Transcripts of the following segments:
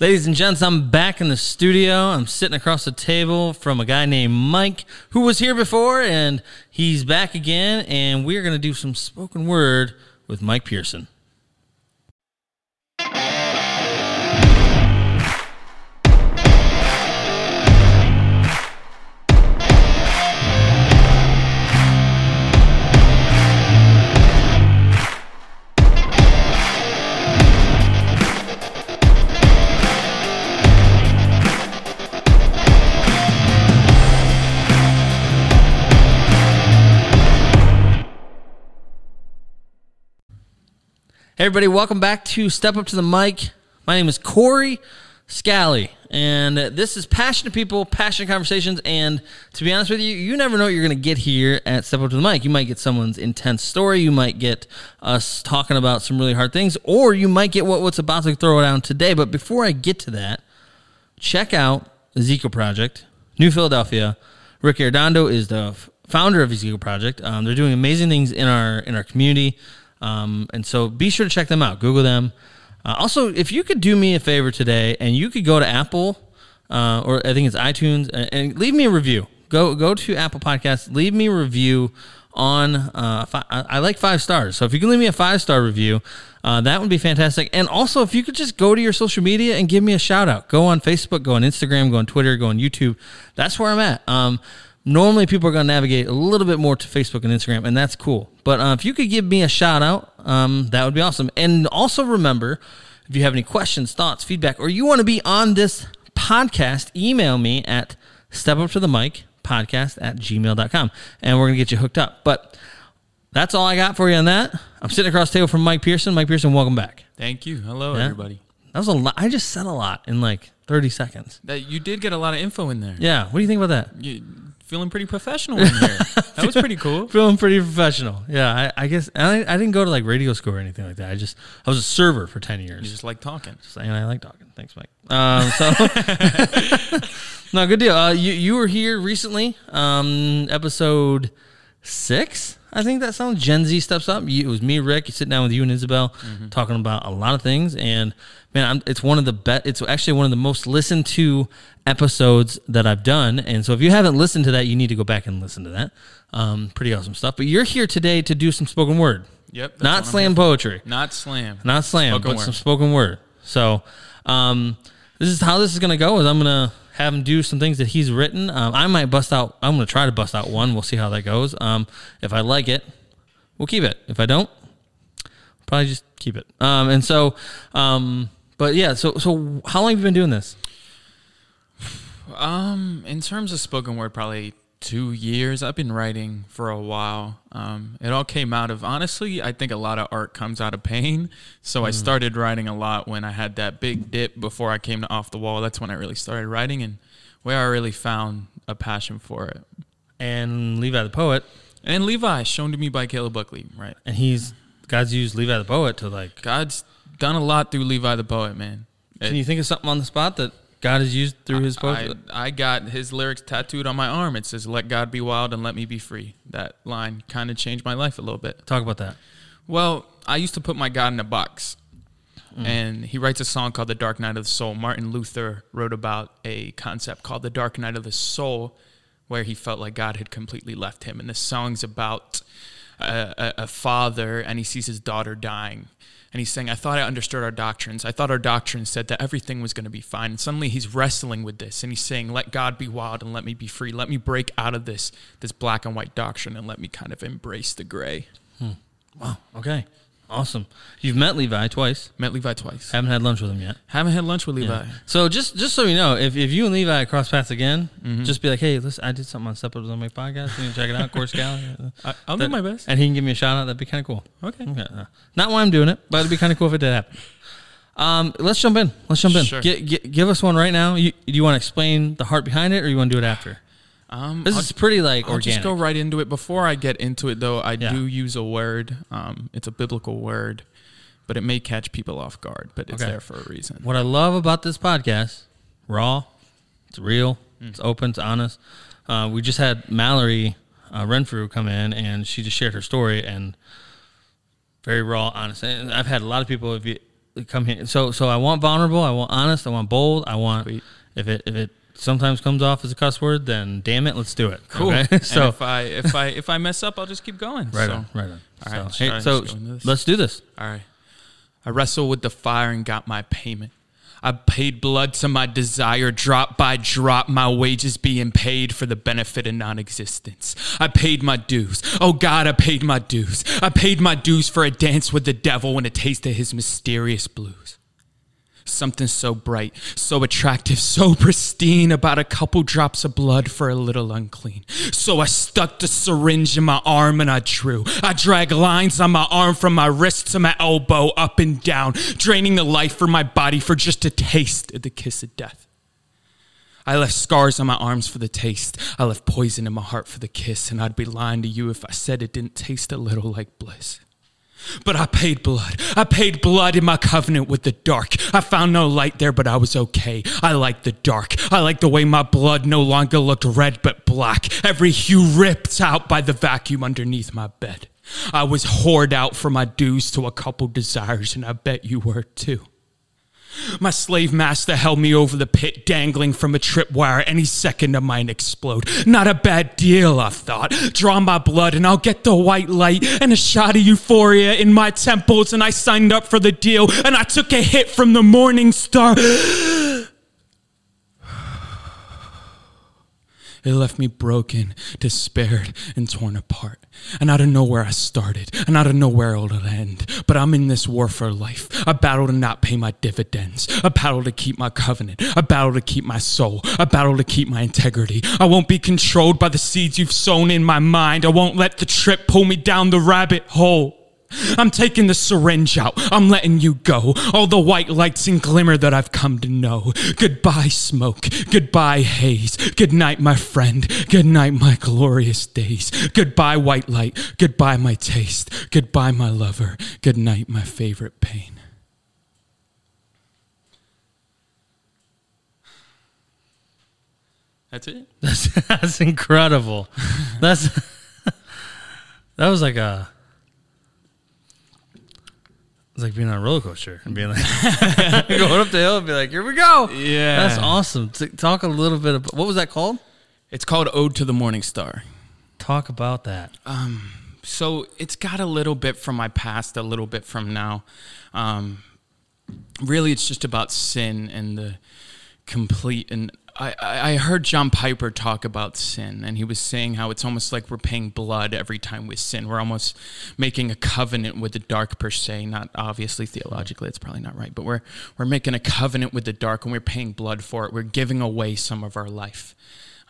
Ladies and gents, I'm back in the studio. I'm sitting across the table from a guy named Mike who was here before, and he's back again. And we're going to do some spoken word with Mike Pearson. Everybody, welcome back to Step Up to the Mic. My name is Corey Scally, and this is Passionate People, Passionate Conversations. And to be honest with you, you never know what you're going to get here at Step Up to the Mic. You might get someone's intense story, you might get us talking about some really hard things, or you might get what, what's about to throw down today. But before I get to that, check out the Ezekiel Project, New Philadelphia. Rick Arredondo is the founder of Ezekiel Project. Um, they're doing amazing things in our in our community. Um, and so be sure to check them out. Google them. Uh, also, if you could do me a favor today and you could go to Apple uh, or I think it's iTunes and, and, leave me a review. Go go to Apple Podcasts. Leave me a review on. Uh, fi- I like five stars. So if you can leave me a five star review, uh, that would be fantastic. And also, if you could just go to your social media and give me a shout out. Go on Facebook. Go on Instagram. Go on Twitter. Go on YouTube. That's where I'm at. Um, Normally, people are going to navigate a little bit more to Facebook and Instagram, and that's cool. But uh, if you could give me a shout out, um, that would be awesome. And also remember, if you have any questions, thoughts, feedback, or you want to be on this podcast, email me at step up to the mic podcast at gmail.com and we're going to get you hooked up. But that's all I got for you on that. I'm sitting across the table from Mike Pearson. Mike Pearson, welcome back. Thank you. Hello, yeah? everybody. That was a lot. I just said a lot in like 30 seconds. That you did get a lot of info in there. Yeah. What do you think about that? You, feeling pretty professional in here. that was pretty cool. feeling pretty professional. Yeah, I, I guess I, I, didn't go to like radio school or anything like that. I just I was a server for ten years. You just like talking. Just, and I like talking. Thanks, Mike. Um, so no, good deal. Uh, you you were here recently. Um, episode six. I think that sounds Gen Z steps up. You, it was me, Rick. You sit down with you and Isabel, mm-hmm. talking about a lot of things. And man, I'm, it's one of the best. It's actually one of the most listened to episodes that I've done. And so if you haven't listened to that, you need to go back and listen to that. Um, pretty awesome stuff. But you're here today to do some spoken word. Yep. Not slam poetry. Not slam. Not slam, spoken but word. some spoken word. So um, this is how this is going to go. Is I'm going to have him do some things that he's written. Um, I might bust out. I'm going to try to bust out one. We'll see how that goes. Um, if I like it, we'll keep it. If I don't, probably just keep it. Um, and so, um, but yeah. So so how long have you been doing this? Um, in terms of spoken word, probably two years. I've been writing for a while. Um, it all came out of honestly, I think a lot of art comes out of pain. So mm. I started writing a lot when I had that big dip before I came to Off the Wall. That's when I really started writing and where I really found a passion for it. And Levi the poet. And Levi, shown to me by Caleb Buckley, right? And he's God's used Levi the poet to like God's done a lot through Levi the poet, man. Can you think of something on the spot that God has used through his poetry? I, I, got his lyrics tattooed on my arm. It says, Let God be wild and let me be free. That line kind of changed my life a little bit. Talk about that. Well, I used to put my God in a box. Mm. And he writes a song called The Dark Night of the Soul. Martin Luther wrote about a concept called The Dark Night of the Soul, where he felt like God had completely left him. And the song's about a, a, father and he sees his daughter dying and he's saying, I thought I understood our doctrines. I thought our doctrines said that everything was going to be fine. And suddenly he's wrestling with this and he's saying, Let God be wild and let me be free. Let me break out of this, this black and white doctrine and let me kind of embrace the gray. Hmm. Wow. Okay. Awesome. You've met Levi twice. Met Levi twice. Haven't had lunch with him yet. Haven't had lunch with Levi. Yeah. So just just so you know, if, if you and Levi cross paths again, mm-hmm. just be like, hey, listen, I did something on Step Up on my podcast. You can check it out, Course Gal. I, will do my best. And he can give me a shout out. That'd be kind of cool. Okay. okay. Not why I'm doing it, but it'd be kind of cool if it did happen. Um, let's jump in. Let's jump in. Sure. give us one right now. You, do you want to explain the heart behind it, or you want to do it after? Um, this I'll, is pretty like I'll organic. just go right into it. Before I get into it, though, I yeah. do use a word. Um, it's a biblical word but it may catch people off guard. But it's okay. there for a reason. What I love about this podcast, raw, it's real, mm. it's open, it's honest. Uh, we just had Mallory uh, Renfrew come in, and she just shared her story and very raw, honest. And I've had a lot of people. If you come here. So so I want vulnerable. I want honest. I want bold. I want Sweet. if it if it sometimes comes off as a cuss word, then damn it, let's do it. Cool. Okay? So if I if I if I mess up, I'll just keep going. right So, on, right on. All right. so, hey, so just go into this? let's do this. All right. I wrestled with the fire and got my payment. I paid blood to my desire, drop by drop, my wages being paid for the benefit of non existence. I paid my dues. Oh God, I paid my dues. I paid my dues for a dance with the devil and a taste of his mysterious blues. Something so bright, so attractive, so pristine about a couple drops of blood for a little unclean. So I stuck the syringe in my arm and I drew. I dragged lines on my arm from my wrist to my elbow, up and down, draining the life from my body for just a taste of the kiss of death. I left scars on my arms for the taste. I left poison in my heart for the kiss, and I'd be lying to you if I said it didn't taste a little like bliss. But I paid blood. I paid blood in my covenant with the dark. I found no light there, but I was okay. I liked the dark. I liked the way my blood no longer looked red but black. Every hue ripped out by the vacuum underneath my bed. I was whored out for my dues to a couple desires, and I bet you were too. My slave master held me over the pit, dangling from a tripwire. Any second of mine explode. Not a bad deal, I thought. Draw my blood and I'll get the white light and a shot of euphoria in my temples. And I signed up for the deal and I took a hit from the morning star. It left me broken, despaired, and torn apart. And I don't know where I started, and I don't know where it'll end. But I'm in this war for life, a battle to not pay my dividends, a battle to keep my covenant, a battle to keep my soul, a battle to keep my integrity. I won't be controlled by the seeds you've sown in my mind. I won't let the trip pull me down the rabbit hole. I'm taking the syringe out. I'm letting you go. All the white lights and glimmer that I've come to know. Goodbye, smoke. Goodbye, haze. Good night, my friend. Good night, my glorious days. Goodbye, white light. Goodbye, my taste. Goodbye, my lover. Good night, my favorite pain. That's it. That's that's incredible. That's that was like a it's like being on a roller coaster and being like going up the hill and be like, here we go. Yeah. That's awesome. T- talk a little bit about what was that called? It's called Ode to the Morning Star. Talk about that. Um, so it's got a little bit from my past, a little bit from now. Um, really, it's just about sin and the complete. And I, I heard John Piper talk about sin, and he was saying how it's almost like we're paying blood every time we sin. We're almost making a covenant with the dark per se. Not obviously theologically, it's probably not right, but we're we're making a covenant with the dark, and we're paying blood for it. We're giving away some of our life.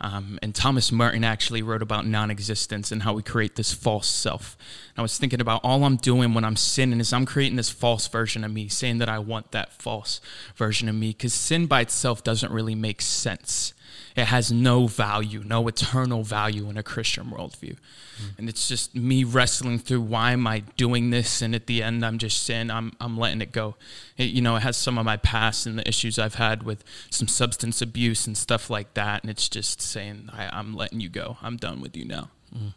Um, and Thomas Merton actually wrote about non existence and how we create this false self. And I was thinking about all I'm doing when I'm sinning is I'm creating this false version of me, saying that I want that false version of me, because sin by itself doesn't really make sense. It has no value, no eternal value in a Christian worldview. Mm. And it's just me wrestling through why am I doing this? And at the end, I'm just saying I'm, I'm letting it go. It, you know, it has some of my past and the issues I've had with some substance abuse and stuff like that. And it's just saying, I, I'm letting you go. I'm done with you now. Mm.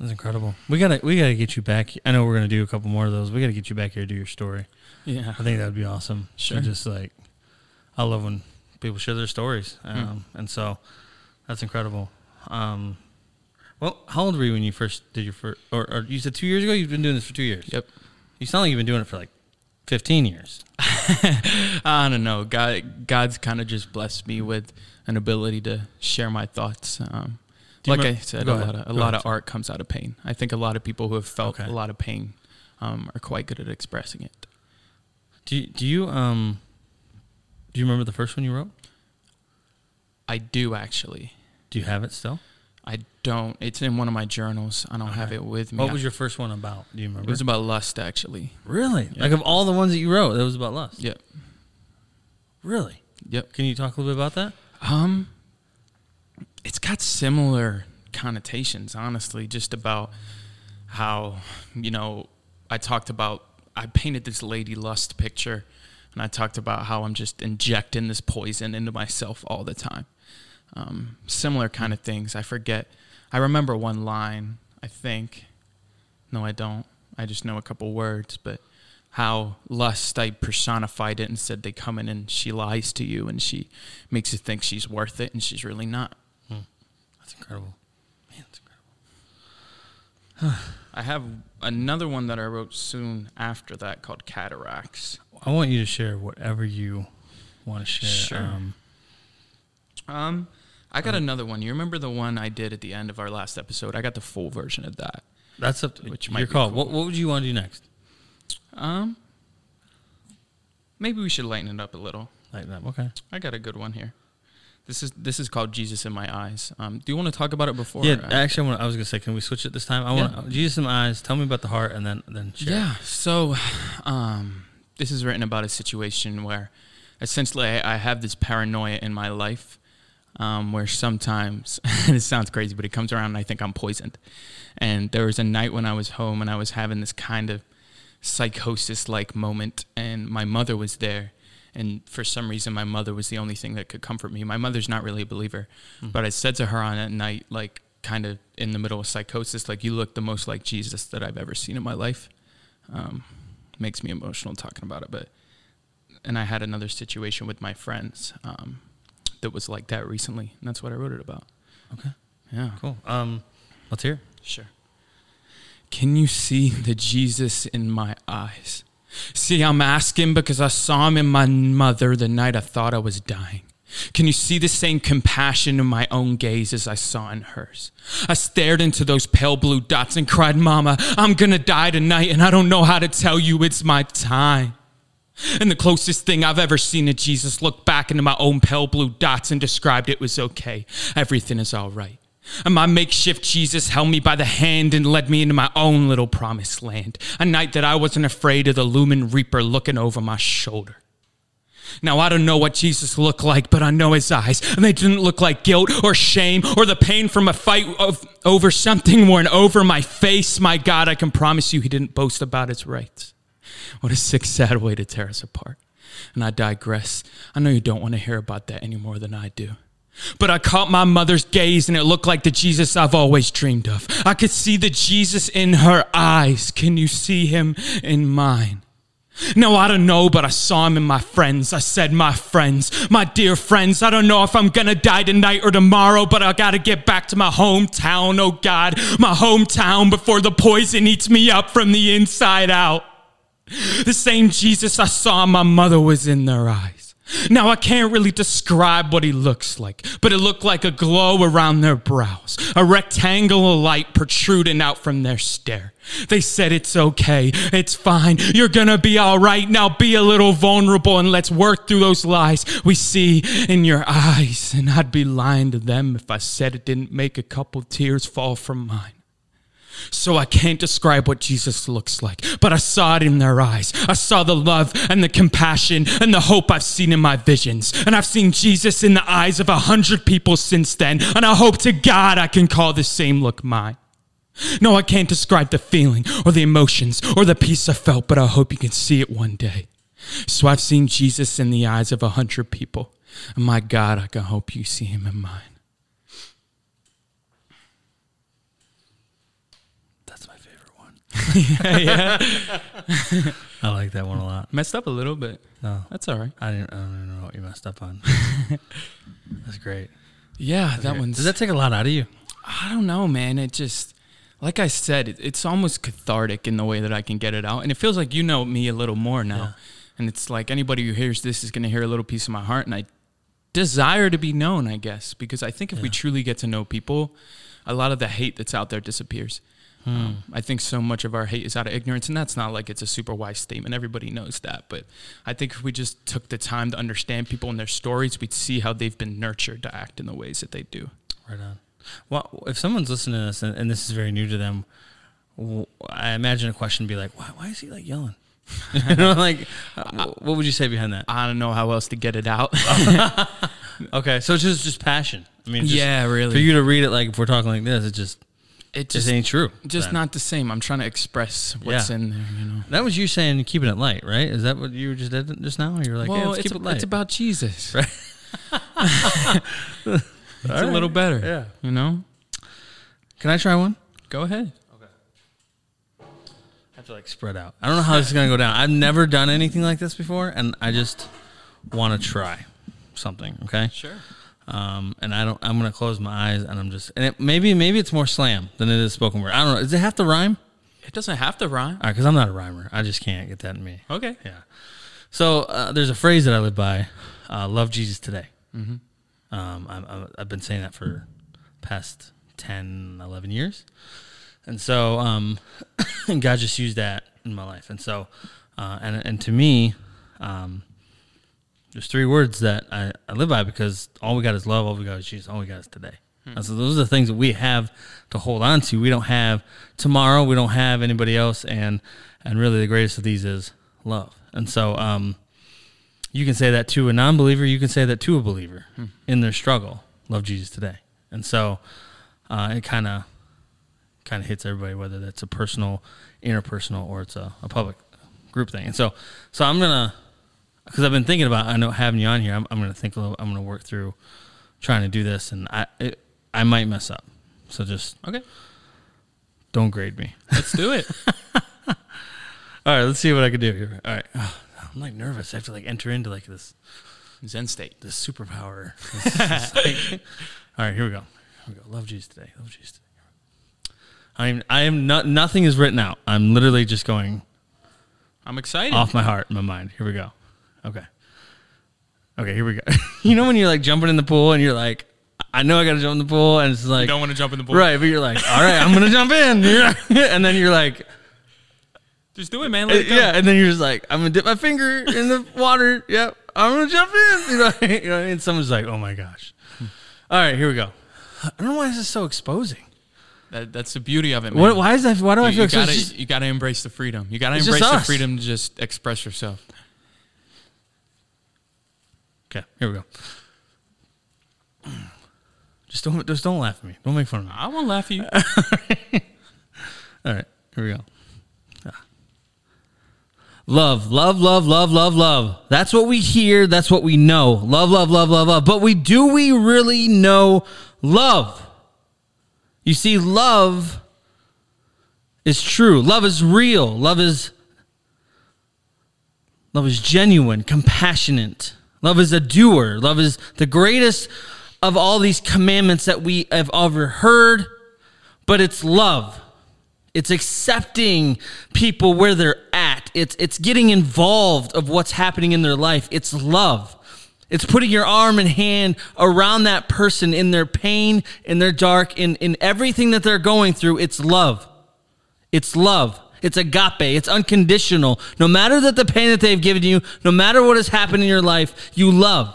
That's incredible. We gotta we gotta get you back. I know we're gonna do a couple more of those. We gotta get you back here to do your story. Yeah. I think that would be awesome. Sure. To Just like, I love when people share their stories, Hmm. um, and so that's incredible. Um, well, how old were you when you first did your first? Or, or you said two years ago. You've been doing this for two years. Yep. You sound like you've been doing it for like fifteen years. I don't know. God, God's kind of just blessed me with an ability to share my thoughts. Um, like remem- I said, Go a ahead. lot of a Go lot ahead, of art comes out of pain. I think a lot of people who have felt Okay. a lot of pain um, are quite good at expressing it. Do you, do you um do you remember the first one you wrote? I do actually. Do you have it still? I don't. It's in one of my journals. I don't have it with me. What was your first one about? Do you remember? It was about lust, actually. really like of all the ones that you wrote, that was about lust. Yep. Really? Yep. Can you talk a little bit about that? Um, it's got similar connotations, honestly, just about how, you know, I talked about, I painted this lady lust picture, and I talked about how I'm just injecting this poison into myself all the time. Um, similar kind of things. I forget. I remember one line, I think. No, I don't. I just know a couple words, but how lust I personified it and said they come in and she lies to you and she makes you think she's worth it and she's really not. That's incredible. Man, that's incredible. I have another one that I wrote soon after that called Cataracts. I want you to share whatever you want to share. Sure. Um, Um, I got another one. You remember the one I did at the end of our last episode? I got the full version of that. that's up to Which your call. cool. What, what would you want to do next? Um, maybe we should lighten it up a little. Like that. Okay. I got a good one here. This is this is called Jesus in My Eyes. Um, do you want to talk about it before? yeah, I- actually, I, want, I was gonna say, can we switch it this time? I want Jesus in my eyes. Tell me about the heart, and then then share. Yeah. So, um, this is written about a situation where, essentially, I, I have this paranoia in my life, um, where sometimes and it sounds crazy, but it comes around and I think I'm poisoned. And there was a night when I was home and I was having this kind of psychosis-like moment, and my mother was there. And for some reason, my mother was the only thing that could comfort me. My mother's not really a believer, but I said to her on that night, like, kind of in the middle of psychosis, like, you look the most like Jesus that I've ever seen in my life um, makes me emotional talking about it. But and I had another situation with my friends um, that was like that recently, and that's what I wrote it about. Okay. Yeah, Cool. Um, let's hear. sure. Can you see the Jesus in my eyes? See, I'm asking because I saw him in my mother the night I thought I was dying. Can you see the same compassion in my own gaze as I saw in hers? I stared into those pale blue dots and cried, Mama, I'm gonna die tonight, and I don't know how to tell you it's my time. And the closest thing I've ever seen to Jesus looked back into my own pale blue dots and described it was okay. Everything is all right. And my makeshift Jesus held me by the hand and led me into my own little promised land. A night that I wasn't afraid of the looming reaper looking over my shoulder. Now, I don't know what Jesus looked like, but I know his eyes. And they didn't look like guilt or shame or the pain from a fight of, over something worn over my face. My God, I can promise you he didn't boast about his rights. What a sick, sad way to tear us apart. And I digress. I know you don't want to hear about that any more than I do. But I caught my mother's gaze and it looked like the Jesus I've always dreamed of. I could see the Jesus in her eyes. Can you see him in mine? No, I don't know, but I saw him in my friends. I said, my friends, my dear friends, I don't know if I'm gonna die tonight or tomorrow, but I gotta get back to my hometown, oh God, my hometown before the poison eats me up from the inside out. The same Jesus I saw my mother was in their eyes. Now I can't really describe what he looks like, but it looked like a glow around their brows, a rectangle of light protruding out from their stare. They said it's okay, it's fine, you're gonna be alright, now be a little vulnerable and let's work through those lies we see in your eyes. And I'd be lying to them if I said it didn't make a couple tears fall from mine. So I can't describe what Jesus looks like, but I saw it in their eyes. I saw the love and the compassion and the hope I've seen in my visions. And I've seen Jesus in the eyes of a hundred people since then. And I hope to God I can call the same look mine. No, I can't describe the feeling or the emotions or the peace I felt, but I hope you can see it one day. So I've seen Jesus in the eyes of a hundred people. And my God, I can hope you see him in mine. That's my favorite one. Yeah. I like that one a lot. Messed up a little bit. No, oh. That's all right. I didn't. I don't even know what you messed up on. That's great. Yeah, that Okay. one's. Does that take a lot out of you? I don't know, man. It just, like I said, it, it's almost cathartic in the way that I can get it out. And it feels like you know me a little more now. Yeah. And it's like anybody who hears this is going to hear a little piece of my heart. And I desire to be known, I guess, because I think if we truly get to know people, a lot of the hate that's out there disappears. Um, I think so much of our hate is out of ignorance, and that's not like it's a super wise statement. Everybody knows that. But I think if we just took the time to understand people and their stories, we'd see how they've been nurtured to act in the ways that they do. Right on. Well, if someone's listening to this and, and this is very new to them, I imagine a question would be like, "Why? Why is he like yelling?" you know, like, uh, what would you say behind that? I don't know how else to get it out. Okay, so it's just just passion. I mean, just yeah, really. For you to read it like if we're talking like this, it just it just just ain't true. just then. not the same. I'm trying to express what's Yeah. in there, you know. That was you saying keeping it light, right? Is that what you were just did just now? You were like, well, "Yeah, let's it's, keep it light." it's about Jesus. Right. it's a little better. Yeah. You know? Can I try one? Go ahead. I have to like spread out. I don't know how this is gonna go down. I've never done anything like this before, and I just want to try something. Okay. Sure. Um, and I don't. I'm gonna close my eyes, and I'm just. And it, maybe maybe it's more slam than it is spoken word. I don't know. Does it have to rhyme? It doesn't have to rhyme. All right, because I'm not a rhymer. I just can't get that in me. Okay. Yeah. So uh, there's a phrase that I live by: uh, "Love Jesus today." Mm-hmm. Um, I'm, I've been saying that for past 10, 11 years, and so um, God just used that in my life, and so uh, and and to me, um, there's three words that I, I live by because all we got is love, all we got is Jesus, all we got is today. And so those are the things that we have to hold on to. We don't have tomorrow. We don't have anybody else, and and really the greatest of these is love. And so um, you can say that to a non-believer. You can say that to a believer in their struggle. Love Jesus today. And so uh, it kind of kind of hits everybody, whether that's a personal, interpersonal, or it's a, a public group thing. And so so I'm gonna because I've been thinking about I know having you on here. I'm, I'm gonna think a little. I'm gonna work through trying to do this, and I it, I might mess up. So just Okay. don't grade me. Let's do it. All right, let's see what I can do here. All right, I'm like nervous. I have to like enter into like this Zen state. this superpower. This is like- all right, here we go. Here we go. Love Jesus today. Love Jesus today. I am. I am not. Nothing is written out. I'm literally just going I'm excited. off my heart, my mind. Here we go. Okay. Okay, here we go. you know when you're like jumping in the pool and you're like, I know I got to jump in the pool, and it's like you don't want to jump in the pool. right, but you're like, all right, I'm gonna jump in, and then you're like, Just do it, man. It yeah, and then you're just like, I'm gonna dip my finger in the water. Yep, I'm gonna jump in. You know, you know, and someone's like, oh my gosh. All right, here we go. I don't know why this is so exposing. That, that's the beauty of it, man. What, why is that? Why do I feel you gotta, just- you gotta embrace the freedom. You gotta embrace the freedom to just express yourself. Okay, here we go. Just don't, just don't laugh at me. Don't make fun of me. I won't laugh at you. All right, here we go. Ah. Love, love, love, love, love, love. That's what we hear. That's what we know. Love, love, love, love, love. But we do we really know love? You see, love is true. Love is real. Love is love is genuine, compassionate. Love is a doer. Love is the greatest of all these commandments that we have ever heard, but it's love. It's accepting people where they're at. It's it's getting involved of what's happening in their life. It's love. It's putting your arm and hand around that person in their pain, in their dark, in, in everything that they're going through. It's love. It's love. It's agape. It's unconditional. No matter that the pain that they've given you, no matter what has happened in your life, you love.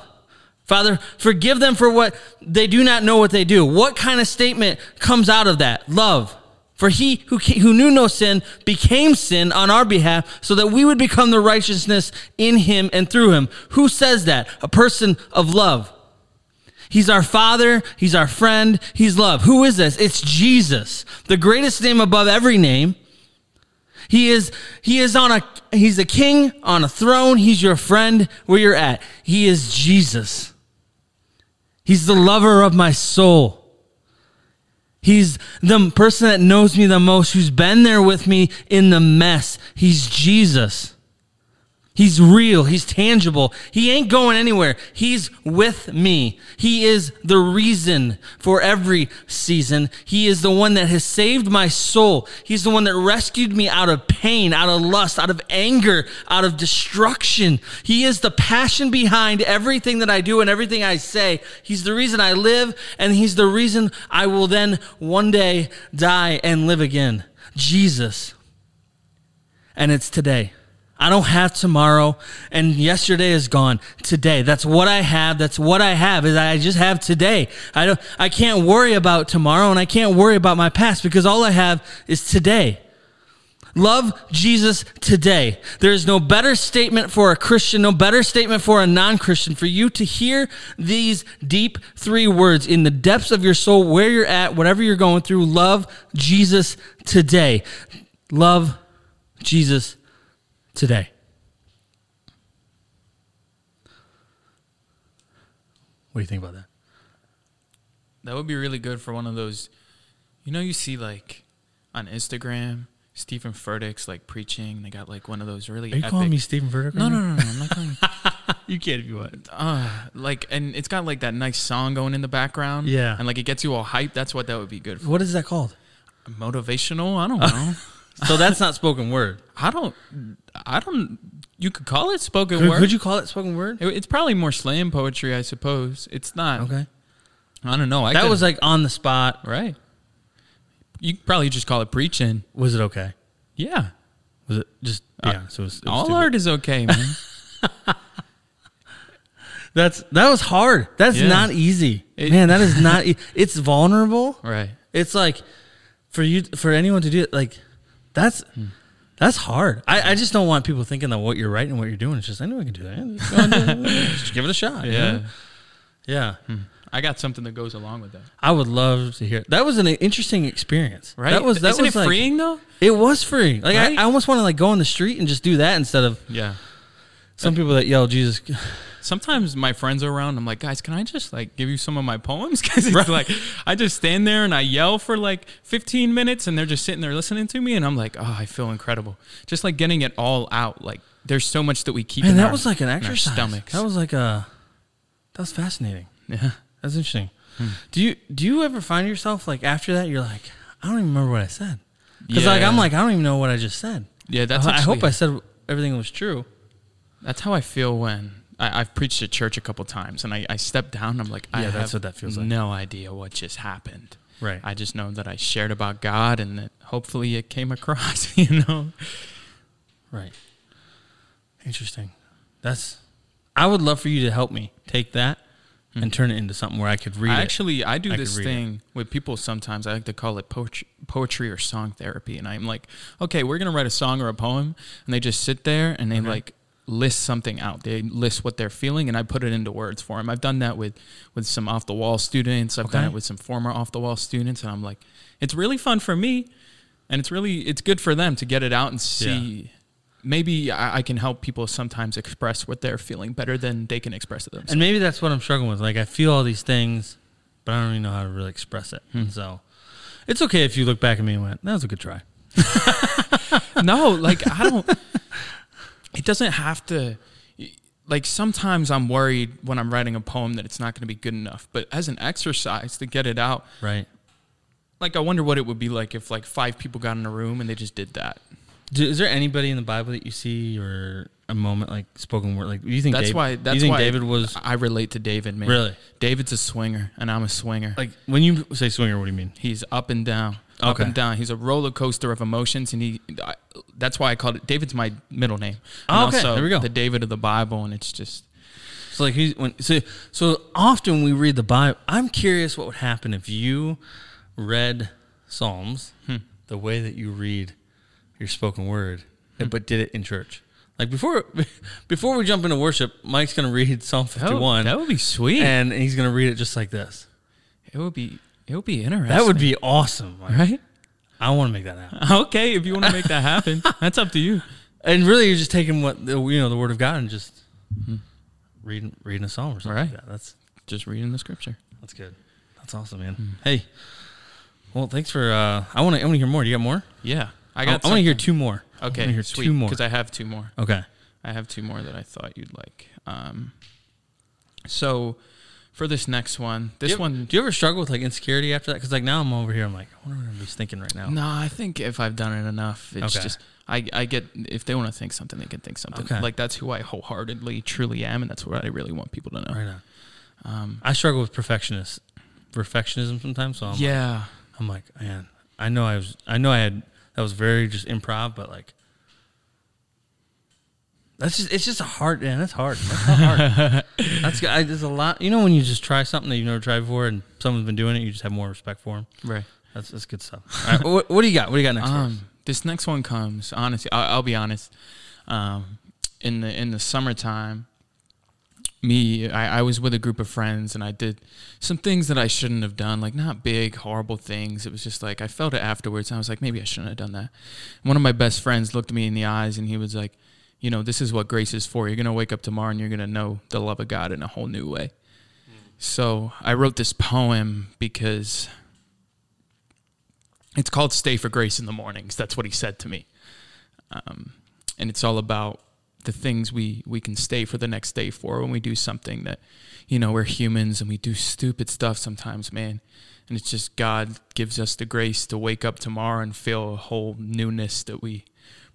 Father, forgive them for what they do not know what they do. What kind of statement comes out of that? Love. For he who, who knew no sin became sin on our behalf so that we would become the righteousness in him and through him. Who says that? A person of love. He's our father. He's our friend. He's love. Who is this? It's Jesus, the greatest name above every name. He is, he is on a, he's a king on a throne. He's your friend where you're at. He is Jesus. He's the lover of my soul. He's the person that knows me the most, who's been there with me in the mess. He's Jesus. He's real. He's tangible. He ain't going anywhere. He's with me. He is the reason for every season. He is the one that has saved my soul. He's the one that rescued me out of pain, out of lust, out of anger, out of destruction. He is the passion behind everything that I do and everything I say. He's the reason I live, and He's the reason I will then one day die and live again. Jesus. And it's today. I don't have tomorrow and yesterday is gone. Today. That's what I have. That's what I have is I just have today. I don't I can't worry about tomorrow and I can't worry about my past because all I have is today. Love Jesus today. There is no better statement for a Christian, no better statement for a non Christian for you to hear these deep three words in the depths of your soul, where you're at, whatever you're going through. Love Jesus today. Love Jesus today. What do you think about that? That would be really good for one of those. You know, you see like on Instagram, Steven Furtick's like preaching. They got like one of those really Are you epic. calling me Steven Furtick? no, no, no, no. I'm not calling. You can't if you want. uh, like, and it's got like that nice song going in the background. Yeah. and like it gets you all hyped. That's what that would be good for. What is that called? Motivational. I don't know. So that's not spoken word. I don't. I don't. You could call it spoken Could, word. could you call it spoken word? It- it's probably more slam poetry, I suppose. It's not. Okay. I don't know. I that could- was like on the spot. right. You probably just call it preaching. Was it okay? Yeah. Was it just Uh, yeah? So it was, it was All stupid. art is okay, man. That's that was hard. That's Yeah. not easy, It- man. That is not. E- it's vulnerable. right. It's like for you for anyone to do it. Like that's hmm. that's hard. I, I just don't want people thinking that what you're writing and what you're doing is just anyone can do that. Just, do it. Just give it a shot. you Yeah. know? yeah. Hmm. I got something that goes along with that. I would love to hear. That was an interesting experience. Right. That was that Isn't was it like, freeing though? It was free. Like Right? I, I almost want to like go on the street and just do that instead of Yeah. some people that yell Jesus. Sometimes my friends are around. I'm like, guys, can I just like give you some of my poems? Because it's like I just stand there and I yell for like 15 minutes, and they're just sitting there listening to me, and I'm like, oh, I feel incredible. Just like getting it all out. Like there's so much that we keep. And that our- was like an exercise. stomachs. That was like a. That was fascinating. yeah. That's interesting. Hmm. Do you do you ever find yourself like after that you're like I don't even remember what I said because like I'm like I don't even know what I just said. Yeah, that's. I, I hope I said everything was true. That's how I feel when I, I've preached at church a couple times, and I, I step down. And I'm like, I Yeah, that's have what that feels like. No idea what just happened. Right. I just know that I shared about God, and that hopefully it came across. You know. Right. Interesting. That's. I would love for you to help me take that and turn it into something where I could read Hmm. I actually I do I this read it. thing with people sometimes. I like to call it poetry, poetry or song therapy, and I'm like, okay, we're gonna write a song or a poem, and they just sit there and they like list something out. They list what they're feeling, and I put it into words for them. I've done that with with some off the wall students. I've done it with some former off the wall students, and I'm like, it's really fun for me, and it's really it's good for them to get it out and see. Maybe I, I can help people sometimes express what they're feeling better than they can express it themselves. and maybe that's what I'm struggling with. Like I feel all these things, but I don't really know how to really express it. Hmm. So, it's okay if you look back at me and went, "That was a good try." no, like I don't. It doesn't have to. Like sometimes I'm worried when I'm writing a poem that it's not going to be good enough. But as an exercise to get it out, Right. like I wonder what it would be like if like five people got in a room and they just did that. Do, is there anybody in the Bible that you see or a moment like spoken word? Like, do you think That's David, why. That's you think why David was I relate to David, man. Really? David's a swinger, and I'm a swinger. like when you say swinger? What do you mean? He's up and down, up Okay. and down. He's a roller coaster of emotions, and he. I, that's why I called it. David's my middle name. Oh, okay. Also There we go. The David of the Bible, and it's just. So like he's when so so often we read the Bible. I'm curious what would happen if you read Psalms Hmm. the way that you read your spoken word, but did it in church. Like before before we jump into worship, Mike's gonna read Psalm That would, 51, that would be sweet. and he's gonna read it just like this. It would be it would be interesting. That would be awesome. Like, right. I want to make that happen. Okay, if you want to make that happen, that's up to you. And really, you're just taking what the, you know the Word of God and just reading reading a psalm or something Right. like that. That's Just reading the scripture. That's good. That's awesome, man. Hey, well, thanks for. Uh, I want to. I want to hear more. Do you got more? Yeah, I got. I, got. want to hear two more. Okay, wanna hear sweet. two more. because I have two more. okay. I have two more that I thought you'd like. Um, so for this next one, this do you, one. Do you ever struggle with like insecurity after that? Because like now I'm over here. I'm like, I wonder what everybody's thinking right now. No, I think if I've done it enough, it's Okay. just I, I get if they want to think something, they can think something. Okay. Like that's who I wholeheartedly, truly am, and that's what I really want people to know. Right. Um, I struggle with perfectionist perfectionism sometimes. So I'm like, yeah, I'm like, man, I know I was. I know I had. That was very just improv, but like. That's just, it's just a hard, man. That's hard. That's not hard. that's, I, there's a lot, you know, when you just try something that you've never tried before and someone's been doing it, you just have more respect for them. right. That's that's good stuff. All right, what, what do you got? What do you got next? Um, this next one comes honestly. I'll, I'll be honest. Um, in the in the summertime, me I, I was with a group of friends and I did some things that I shouldn't have done. Like not big horrible things. It was just like I felt it afterwards. And I was like maybe I shouldn't have done that. One of my best friends looked me in the eyes and he was like, you know, this is what grace is for. You're gonna wake up tomorrow and you're gonna know the love of God in a whole new way. So I wrote this poem because It's called Stay for Grace in the Mornings. That's what he said to me. Um, and it's all about the things we, we can stay for the next day for when we do something that, you know, we're humans and we do stupid stuff sometimes, man. And it's just God gives us the grace to wake up tomorrow and feel a whole newness that we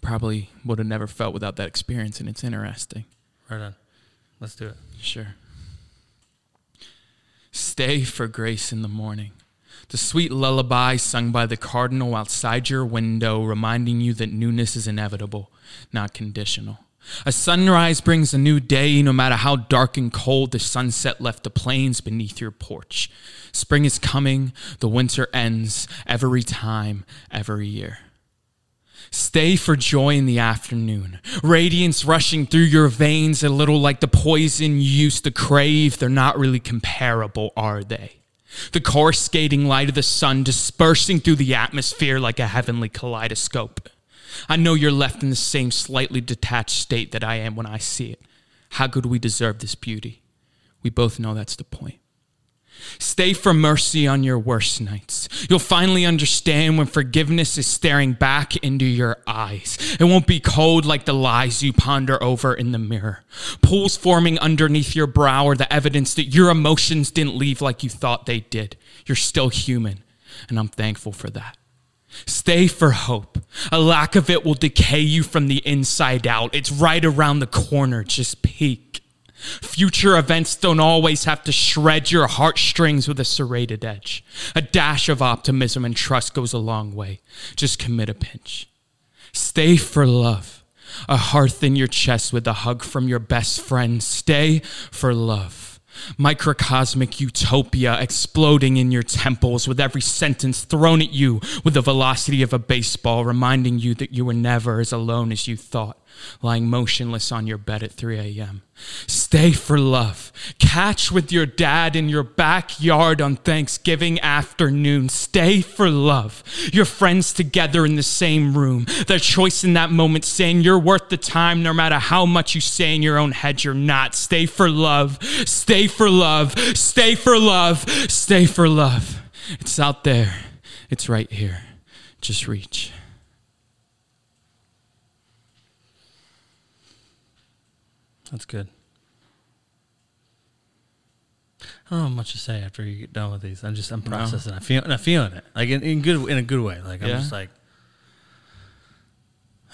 probably would have never felt without that experience. And it's interesting. Right on. Let's do it. Sure. Stay for grace in the morning. The sweet lullaby sung by the cardinal outside your window, reminding you that newness is inevitable, not conditional. A sunrise brings a new day, no matter how dark and cold the sunset left the plains beneath your porch. Spring is coming, the winter ends, every time, every year. Stay for joy in the afternoon. Radiance rushing through your veins, a little like the poison you used to crave. They're not really comparable, are they? The coruscating light of the sun dispersing through the atmosphere like a heavenly kaleidoscope. I know you're left in the same slightly detached state that I am when I see it. How could we deserve this beauty? We both know that's the point. Stay for mercy on your worst nights. You'll finally understand when forgiveness is staring back into your eyes. It won't be cold like the lies you ponder over in the mirror. Pools forming underneath your brow are the evidence that your emotions didn't leave like you thought they did. You're still human, and I'm thankful for that. Stay for hope. A lack of it will decay you from the inside out. It's right around the corner. Just peek. Future events don't always have to shred your heartstrings with a serrated edge. A dash of optimism and trust goes a long way. Just commit a pinch. Stay for love. A hearth in your chest with a hug from your best friend. Stay for love. Microcosmic utopia exploding in your temples with every sentence thrown at you with the velocity of a baseball, reminding you that you were never as alone as you thought lying motionless on your bed at 3 a.m. Stay for love. Catch with your dad in your backyard on Thanksgiving afternoon. Stay for love. Your friends together in the same room. Their choice in that moment saying you're worth the time no matter how much you say in your own head you're not. Stay for love. Stay for love. Stay for love. Stay for love. It's out there. It's right here. Just reach. That's good. I don't know much to say after you get done with these. I'm just I'm No. processing. I feel I'm feeling it like in, in good in a good way. Like I'm Yeah? just like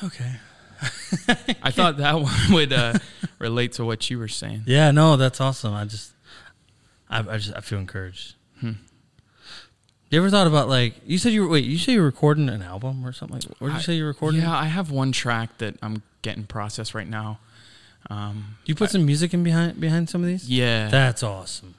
okay. I thought that one would uh, relate to what you were saying. Yeah, no, that's awesome. I just I, I just I feel encouraged. Hmm. You ever thought about like you said you were wait you said you were recording an album or something like did you I- say you were recording? Yeah, I have one track that I'm getting processed right now. Um, You put some music in behind behind some of these. yeah, That's awesome.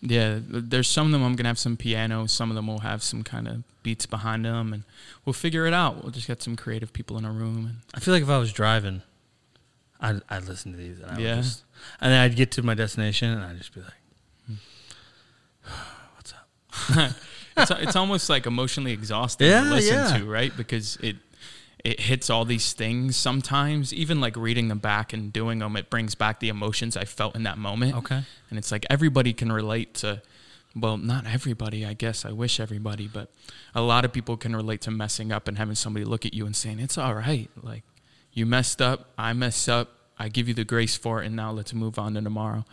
yeah. There's some of them I'm gonna have some piano. Some of them will have some kind of beats behind them, and we'll figure it out. We'll just get some creative people in a room. And I feel like if I was driving, I'd, I'd listen to these and I Yeah. would just, and then I'd get to my destination and I'd just be like, "What's up?" it's it's almost like emotionally exhausting Yeah, to listen yeah. to, right? Because it it hits all these things sometimes. Even like reading them back and doing them, it brings back the emotions I felt in that moment. Okay. And it's like everybody can relate to. Well, not everybody, I guess. I wish everybody, but a lot of people can relate to messing up and having somebody look at you and saying, "It's all right. Like you messed up, I messed up. I give you the grace for it, and now let's move on to tomorrow."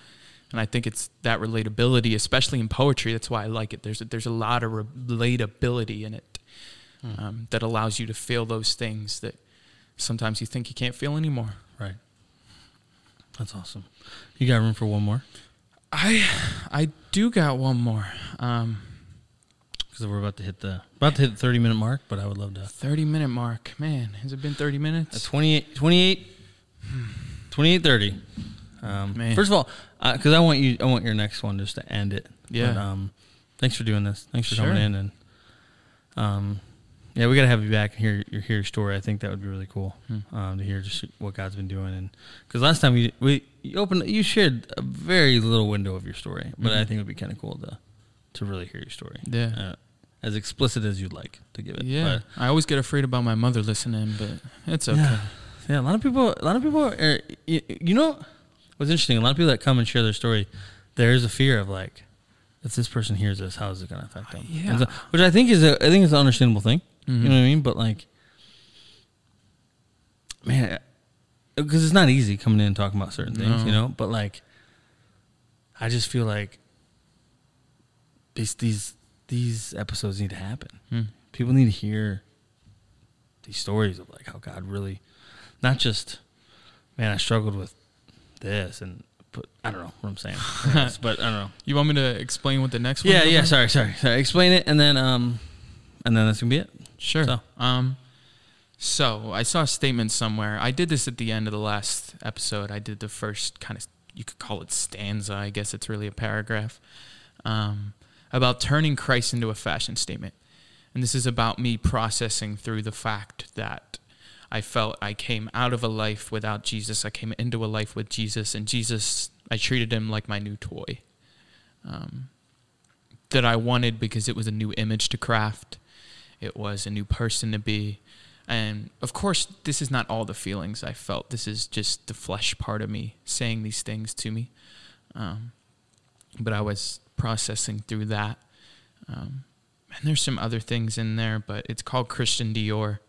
And I think it's that relatability, especially in poetry. That's why I like it. There's a, there's a lot of relatability in it um, that allows you to feel those things that sometimes you think you can't feel anymore. Right. That's awesome. You got room for one more? I I do got one more. Um, Because we're about to hit the about to hit the thirty minute mark, but I would love to. 30 minute mark. Man, has it been 30 At minutes? 28, 28, 28 30. Um, Man. First of all, because I want you, I want your next one just to end it. Yeah. But, um, thanks for doing this. Thanks for Sure. coming in and, um, yeah, we gotta have you back and hear your hear your story. I think that would be really cool Hmm. um, to hear just what God's been doing. And because last time we we you opened, you shared a very little window of your story, but I Mhm. think it would be kind of cool to to really hear your story. Yeah. Uh, as explicit as you'd like to give it. Yeah. I always get afraid about my mother listening, but it's okay. Yeah. Yeah, a lot of people. A lot of people are. You, you know, what's interesting? A lot of people that come and share their story, there is a fear of like, if this person hears this, how is it going to affect them? Yeah. So- which I think is a I think is an understandable thing. Mhm. You know what I mean? But like, man, because it's not easy coming in and talking about certain things, No. you know. But like, I just feel like these these these episodes need to happen. Hmm. People need to hear these stories of like how God really, not just, man, I struggled with this and. But I don't know what I'm saying, but I don't know. You want me to explain what the next one? Yeah, yeah. Sorry, sorry, sorry. Explain it, and then um, and then that's gonna be it. Sure. So. Um, so I saw a statement somewhere. I did this at the end of the last episode. I did the first kind of you could call it stanza. I guess it's really a paragraph um, about turning Christ into a fashion statement, and this is about me processing through the fact that. I felt I came out of a life without Jesus. I came into a life with Jesus, and Jesus, I treated him like my new toy um, that I wanted because it was a new image to craft. It was a new person to be. And of course, this is not all the feelings I felt. This is just the flesh part of me saying these things to me. Um, but I was processing through that. Um, and there's some other things in there, but it's called Christian Dior.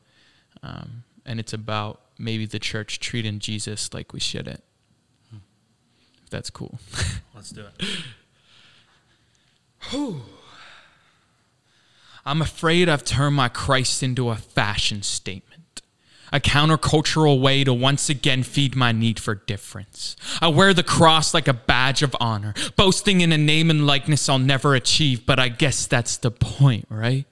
Um, and it's about maybe the church treating Jesus like we shouldn't. If that's cool. Let's do it. I'm afraid I've turned my Christ into a fashion statement. A countercultural way to once again feed my need for difference. I wear the cross like a badge of honor, boasting in a name and likeness I'll never achieve, but I guess that's the point, right?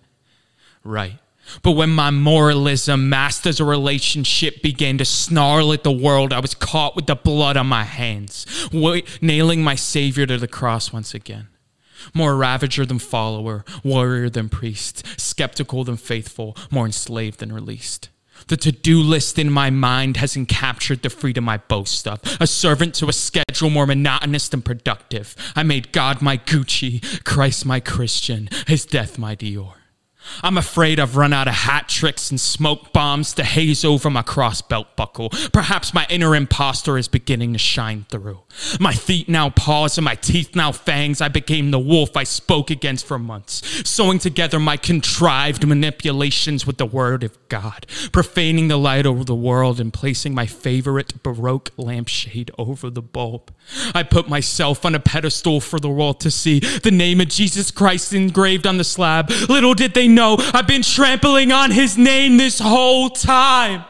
Right. But when my moralism masters a relationship began to snarl at the world, I was caught with the blood on my hands, nailing my Savior to the cross once again. More ravager than follower, warrior than priest, skeptical than faithful, more enslaved than released. The to do list in my mind hasn't captured the freedom I boast of. A servant to a schedule more monotonous than productive. I made God my Gucci, Christ my Christian, his death my Dior. I'm afraid I've run out of hat tricks and smoke bombs to haze over my cross belt buckle. Perhaps my inner impostor is beginning to shine through. My feet now paws and my teeth now fangs. I became the wolf I spoke against for months, sewing together my contrived manipulations with the word of God, profaning the light over the world and placing my favorite Baroque lampshade over the bulb. I put myself on a pedestal for the world to see, the name of Jesus Christ engraved on the slab. Little did they know I've been trampling on his name this whole time.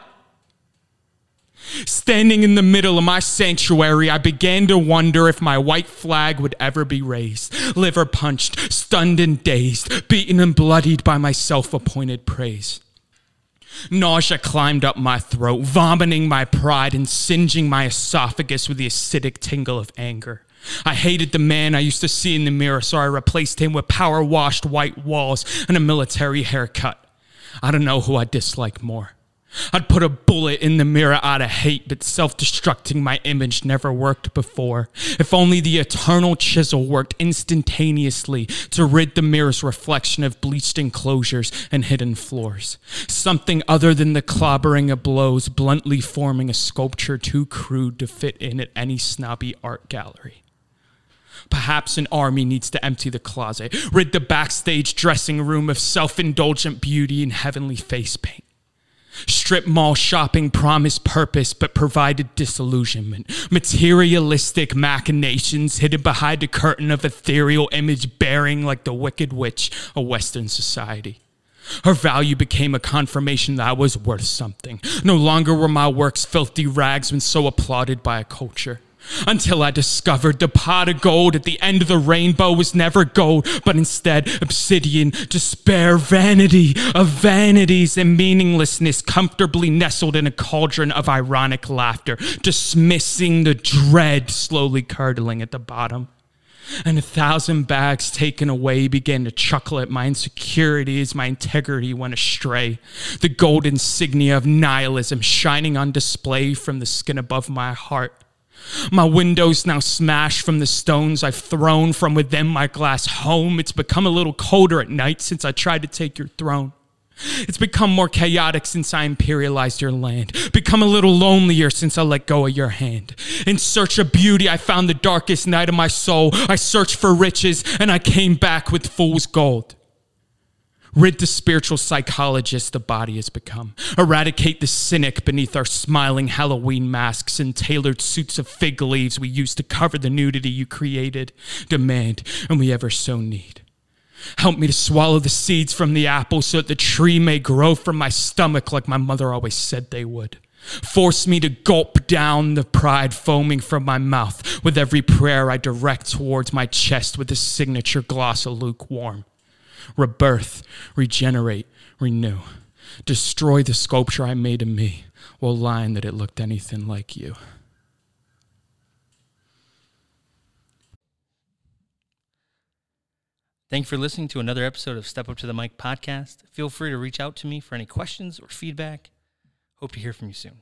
Standing in the middle of my sanctuary, I began to wonder if my white flag would ever be raised. Liver punched, stunned and dazed, beaten and bloodied by my self appointed praise. Nausea climbed up my throat, vomiting my pride and singeing my esophagus with the acidic tingle of anger. I hated the man I used to see in the mirror, so I replaced him with power washed white walls and a military haircut. I don't know who I dislike more. I'd put a bullet in the mirror out of hate, but self destructing my image never worked before. If only the eternal chisel worked instantaneously to rid the mirror's reflection of bleached enclosures and hidden floors. Something other than the clobbering of blows, bluntly forming a sculpture too crude to fit in at any snobby art gallery. Perhaps an army needs to empty the closet, rid the backstage dressing room of self indulgent beauty and heavenly face paint. Strip mall shopping promised purpose but provided disillusionment. Materialistic machinations hidden behind a curtain of ethereal image bearing like the wicked witch of Western society. Her value became a confirmation that I was worth something. No longer were my works filthy rags when so applauded by a culture. Until I discovered the pot of gold at the end of the rainbow was never gold, but instead obsidian, despair, vanity of vanities, and meaninglessness comfortably nestled in a cauldron of ironic laughter, dismissing the dread slowly curdling at the bottom. And a thousand bags taken away began to chuckle at my insecurities, my integrity went astray. The gold insignia of nihilism shining on display from the skin above my heart. My windows now smashed from the stones I've thrown from within my glass home. It's become a little colder at night since I tried to take your throne. It's become more chaotic since I imperialized your land. Become a little lonelier since I let go of your hand. In search of beauty, I found the darkest night of my soul. I searched for riches and I came back with fool's gold. Rid the spiritual psychologist the body has become. Eradicate the cynic beneath our smiling Halloween masks and tailored suits of fig leaves we used to cover the nudity you created, demand, and we ever so need. Help me to swallow the seeds from the apple so that the tree may grow from my stomach like my mother always said they would. Force me to gulp down the pride foaming from my mouth with every prayer I direct towards my chest with the signature gloss of lukewarm rebirth, regenerate, renew. Destroy the sculpture I made of me while lying that it looked anything like you. Thank you for listening to another episode of Step Up to the Mic podcast. Feel free to reach out to me for any questions or feedback. Hope to hear from you soon.